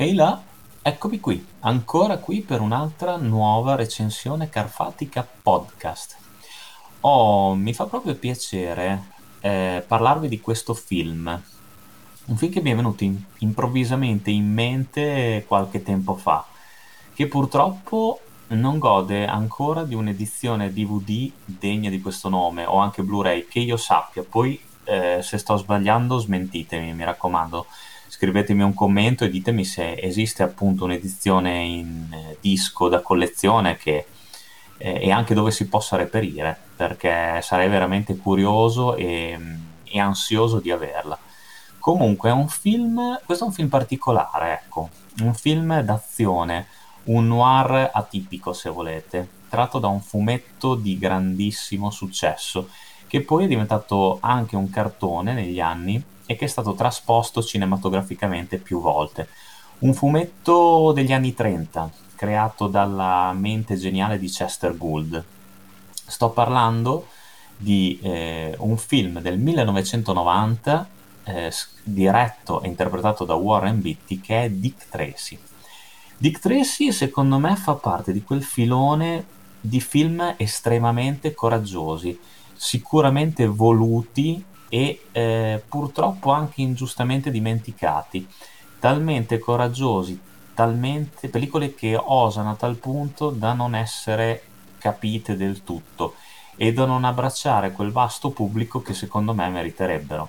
Ehi là, eccomi qui, ancora qui per un'altra nuova recensione Carfatica Podcast. Oh, mi fa proprio piacere eh, parlarvi di questo film, un film che mi è venuto in- improvvisamente in mente qualche tempo fa, che purtroppo non gode ancora di un'edizione DVD degna di questo nome, o anche Blu-ray, che io sappia, poi eh, se sto sbagliando smentitemi, mi raccomando scrivetemi un commento e ditemi se esiste appunto un'edizione in eh, disco da collezione che, eh, e anche dove si possa reperire, perché sarei veramente curioso e, e ansioso di averla. Comunque è un film, questo è un film particolare, ecco, un film d'azione, un noir atipico se volete, tratto da un fumetto di grandissimo successo, che poi è diventato anche un cartone negli anni e che è stato trasposto cinematograficamente più volte. Un fumetto degli anni 30, creato dalla mente geniale di Chester Gould. Sto parlando di eh, un film del 1990 eh, diretto e interpretato da Warren Beatty che è Dick Tracy. Dick Tracy secondo me fa parte di quel filone di film estremamente coraggiosi, sicuramente voluti e eh, purtroppo anche ingiustamente dimenticati, talmente coraggiosi, talmente pellicole che osano a tal punto da non essere capite del tutto e da non abbracciare quel vasto pubblico che secondo me meriterebbero.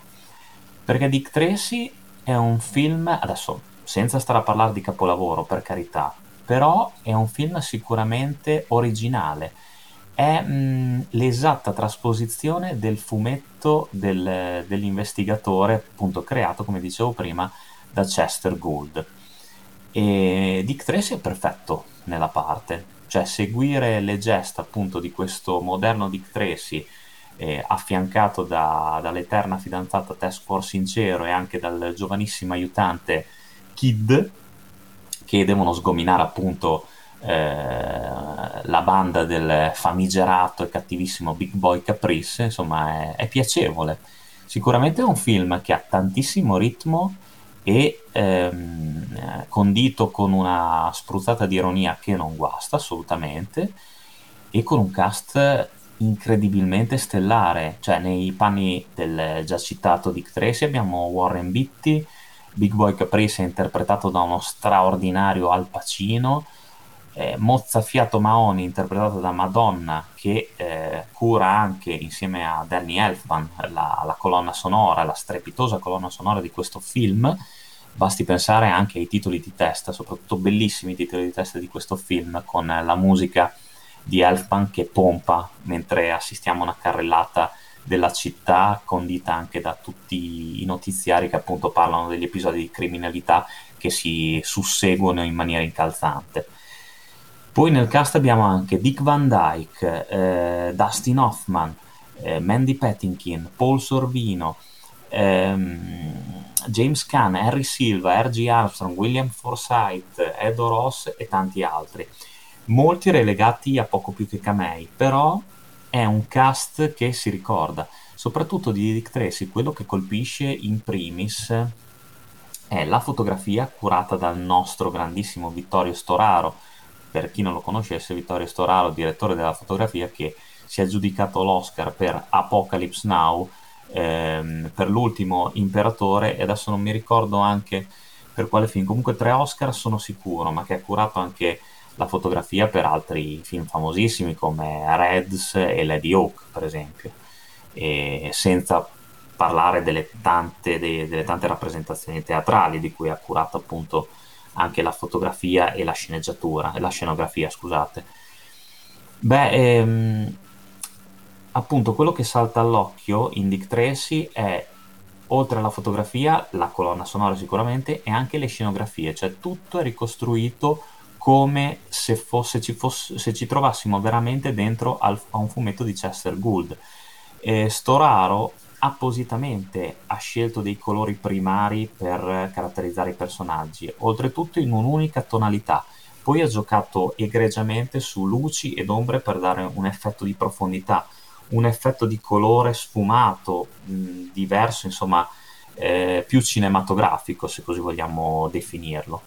Perché Dick Tracy è un film, adesso senza stare a parlare di capolavoro per carità, però è un film sicuramente originale, è mh, l'esatta trasposizione del fumetto del, dell'investigatore, appunto creato, come dicevo prima, da Chester Gould. E Dick Tracy è perfetto nella parte, cioè seguire le gesta appunto di questo moderno Dick Tracy eh, affiancato da, dall'eterna fidanzata Tess Cuor Sincero e anche dal giovanissimo aiutante Kid che devono sgominare appunto la banda del famigerato e cattivissimo Big Boy Caprice, insomma è, è, piacevole. Sicuramente è un film che ha tantissimo ritmo e ehm, condito con una spruzzata di ironia che non guasta assolutamente e con un cast incredibilmente stellare, cioè nei panni del già citato Dick Tracy abbiamo Warren Beatty, Big Boy Caprice è interpretato da uno straordinario Al Pacino, eh, Mozzafiato Maoni interpretato da Madonna che eh, cura anche insieme a Danny Elfman la, la, colonna sonora, la strepitosa colonna sonora di questo film. Basti pensare anche ai titoli di testa soprattutto bellissimi titoli di testa di questo film con la musica di Elfman che pompa mentre assistiamo a una carrellata della città condita anche da tutti i notiziari che appunto parlano degli episodi di criminalità che si susseguono in maniera incalzante poi nel cast abbiamo anche Dick Van Dyke, eh, Dustin Hoffman, eh, Mandy Patinkin, Paul Sorvino, ehm, James Caan, Harry Silva, R.G. Armstrong, William Forsythe, Edo Ross e tanti altri. Molti relegati a poco più che camei, però è un cast che si ricorda. Soprattutto di Dick Tracy, quello che colpisce in primis è la fotografia curata dal nostro grandissimo Vittorio Storaro, per chi non lo conoscesse, Vittorio Storaro, direttore della fotografia, che si è aggiudicato l'Oscar per Apocalypse Now, ehm, per l'ultimo Imperatore, e adesso non mi ricordo anche per quale film, comunque tre Oscar sono sicuro, ma che ha curato anche la fotografia per altri film famosissimi come Reds e Lady Hawk, per esempio, e senza parlare delle tante, delle tante rappresentazioni teatrali di cui ha curato appunto anche la fotografia e la sceneggiatura, la scenografia, scusate. Beh, ehm, appunto quello che salta all'occhio in Dick Tracy è oltre alla fotografia, la colonna sonora sicuramente e anche le scenografie, cioè tutto è ricostruito come se, fosse, ci, fosse, se ci trovassimo veramente dentro al, a un fumetto di Chester Gould. E Storaro appositamente ha scelto dei colori primari per caratterizzare i personaggi, oltretutto in un'unica tonalità. Poi ha giocato egregiamente su luci ed ombre per dare un effetto di profondità, un effetto di colore sfumato, mh, diverso, insomma, eh, più cinematografico, se così vogliamo definirlo.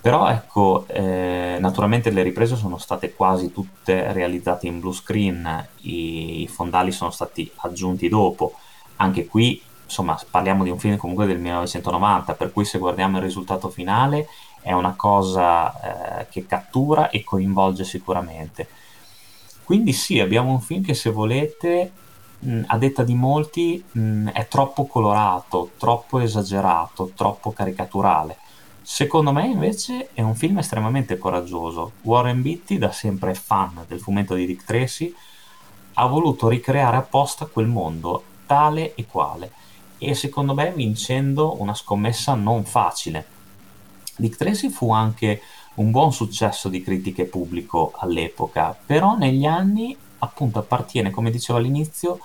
Però ecco, eh, naturalmente le riprese sono state quasi tutte realizzate in blue screen, i, i fondali sono stati aggiunti dopo. Anche qui, insomma, parliamo di un film comunque del 1990, per cui se guardiamo il risultato finale è una cosa eh, che cattura e coinvolge sicuramente. Quindi sì, abbiamo un film che se volete, mh, a detta di molti, mh, è troppo colorato, troppo esagerato, troppo caricaturale Secondo me invece è un film estremamente coraggioso. Warren Beatty, da sempre fan del fumetto di Dick Tracy, ha voluto ricreare apposta quel mondo, tale e quale, e secondo me vincendo una scommessa non facile. Dick Tracy fu anche un buon successo di critiche pubblico all'epoca, però negli anni appunto appartiene, come dicevo all'inizio,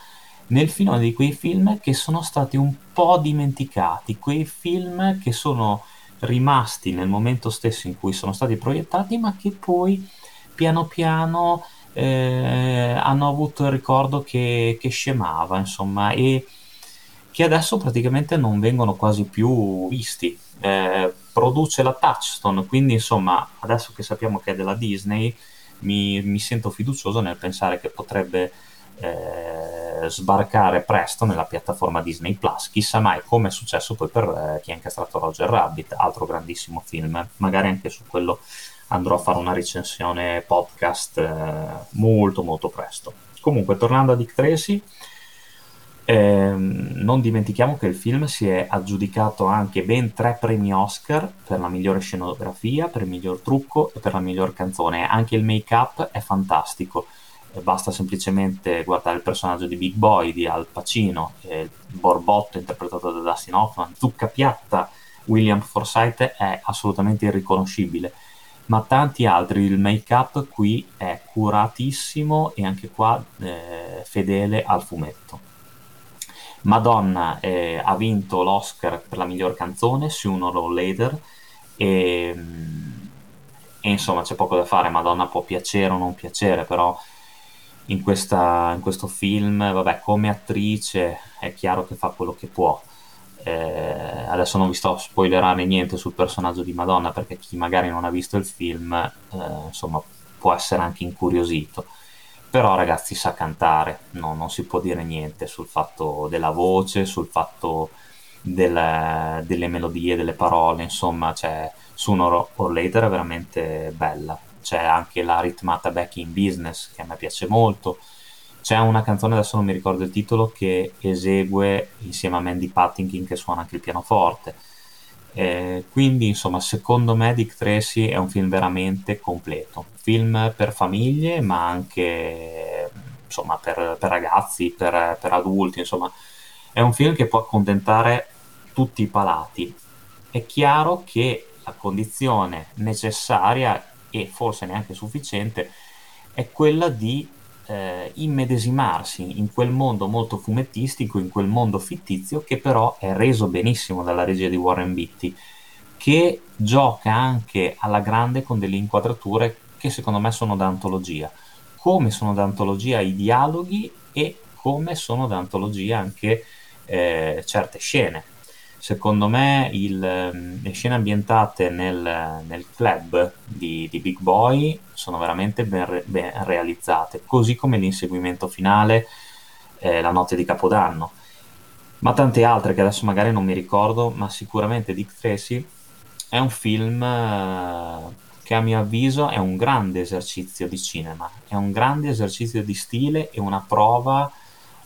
nel filone di quei film che sono stati un po' dimenticati, quei film che sono rimasti nel momento stesso in cui sono stati proiettati, ma che poi piano piano eh, hanno avuto il ricordo che, che scemava, insomma, e che adesso praticamente non vengono quasi più visti. Eh, produce la Touchstone, quindi insomma, adesso che sappiamo che è della Disney, mi, mi sento fiducioso nel pensare che potrebbe eh, sbarcare presto nella piattaforma Disney Plus. Chissà mai come è successo poi per eh, chi ha incastrato Roger Rabbit, altro grandissimo film. Magari anche su quello andrò a fare una recensione podcast eh, molto molto presto. Comunque, tornando a Dick Tracy, ehm, non dimentichiamo che il film si è aggiudicato anche ben tre premi Oscar per la migliore scenografia, per il miglior trucco e per la miglior canzone. Anche il make-up è fantastico basta semplicemente guardare il personaggio di Big Boy di Al Pacino, il Borbotto interpretato da Dustin Hoffman, Zucca Piatta, William Forsythe è assolutamente irriconoscibile, ma tanti altri, il make-up qui è curatissimo e anche qua eh, fedele al fumetto. Madonna eh, ha vinto l'Oscar per la miglior canzone, Sooner or Later, e, e insomma c'è poco da fare, Madonna può piacere o non piacere, però in, questa, in questo film, vabbè, come attrice è chiaro che fa quello che può. Eh, adesso non vi sto a spoilerare niente sul personaggio di Madonna perché chi magari non ha visto il film, eh, insomma, può essere anche incuriosito. Però ragazzi sa cantare, no, non si può dire niente sul fatto della voce, sul fatto delle, delle melodie, delle parole, insomma, cioè, Sooner or Later è veramente bella. C'è anche la ritmata Back in Business che a me piace molto c'è una canzone, adesso non mi ricordo il titolo, che esegue insieme a Mandy Patinkin che suona anche il pianoforte. Eh, quindi, insomma, secondo me Dick Tracy è un film veramente completo. Film per famiglie, ma anche insomma, per, per ragazzi, per, per, adulti. Insomma, è un film che può accontentare tutti i palati. È chiaro che la condizione necessaria e forse neanche sufficiente, è quella di eh, immedesimarsi in quel mondo molto fumettistico, in quel mondo fittizio che però è reso benissimo dalla regia di Warren Beatty, che gioca anche alla grande con delle inquadrature che secondo me sono da antologia, come sono da antologia i dialoghi e come sono da antologia anche eh, certe scene secondo me il, ehm, le scene ambientate nel, nel club di, di, Big Boy sono veramente ben, ben, realizzate, così come l'inseguimento finale, eh, la notte di Capodanno. Ma tante altre che adesso magari non mi ricordo, ma sicuramente Dick Tracy è un film eh, che a mio avviso è un grande esercizio di cinema, è un grande esercizio di stile e una prova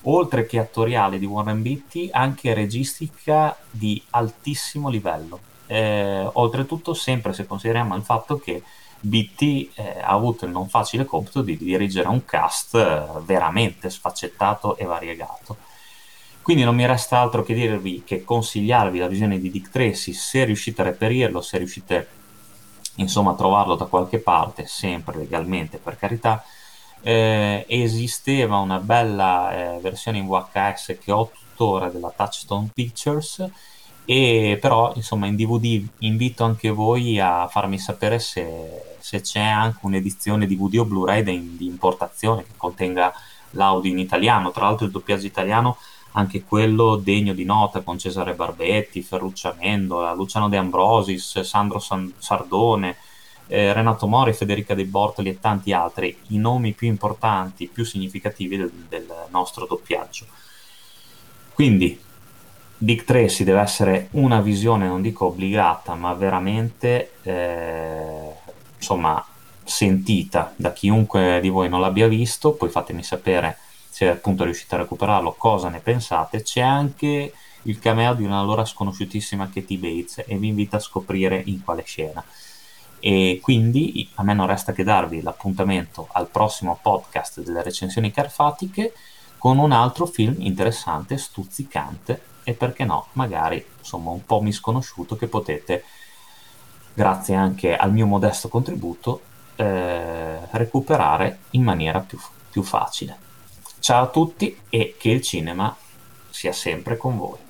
oltre che attoriale di Warren Beatty, anche registica di altissimo livello. Eh, oltretutto, sempre se consideriamo il fatto che Beatty eh, ha avuto il non facile compito di dirigere un cast eh, veramente sfaccettato e variegato. Quindi non mi resta altro che dirvi che consigliarvi la visione di Dick Tracy se riuscite a reperirlo, se riuscite insomma a trovarlo da qualche parte, sempre legalmente per carità, eh, esisteva una bella eh, versione in VHS che ho tuttora della Touchstone Pictures e però insomma in DVD invito anche voi a farmi sapere se, se c'è anche un'edizione DVD o Blu-ray di, di importazione che contenga l'audio in italiano. Tra l'altro il doppiaggio italiano anche quello degno di nota con Cesare Barbetti, Ferruccio Amendola, Luciano De Ambrosis, Sandro San- Sardone, eh, Renato Mori, Federica De Bortoli e tanti altri, i nomi più importanti, più significativi del, del nostro doppiaggio. Quindi Dick Tracy deve essere una visione, non dico obbligata, ma veramente eh, insomma sentita da chiunque di voi non l'abbia visto, poi fatemi sapere se appunto riuscite a recuperarlo, cosa ne pensate. C'è anche il cameo di una allora sconosciutissima Katie Bates e vi invito a scoprire in quale scena. E quindi a me non resta che darvi l'appuntamento al prossimo podcast delle recensioni carfatiche con un altro film interessante, stuzzicante e perché no, magari insomma un po' misconosciuto che potete, grazie anche al mio modesto contributo, eh, recuperare in maniera più, più facile. Ciao a tutti e che il cinema sia sempre con voi.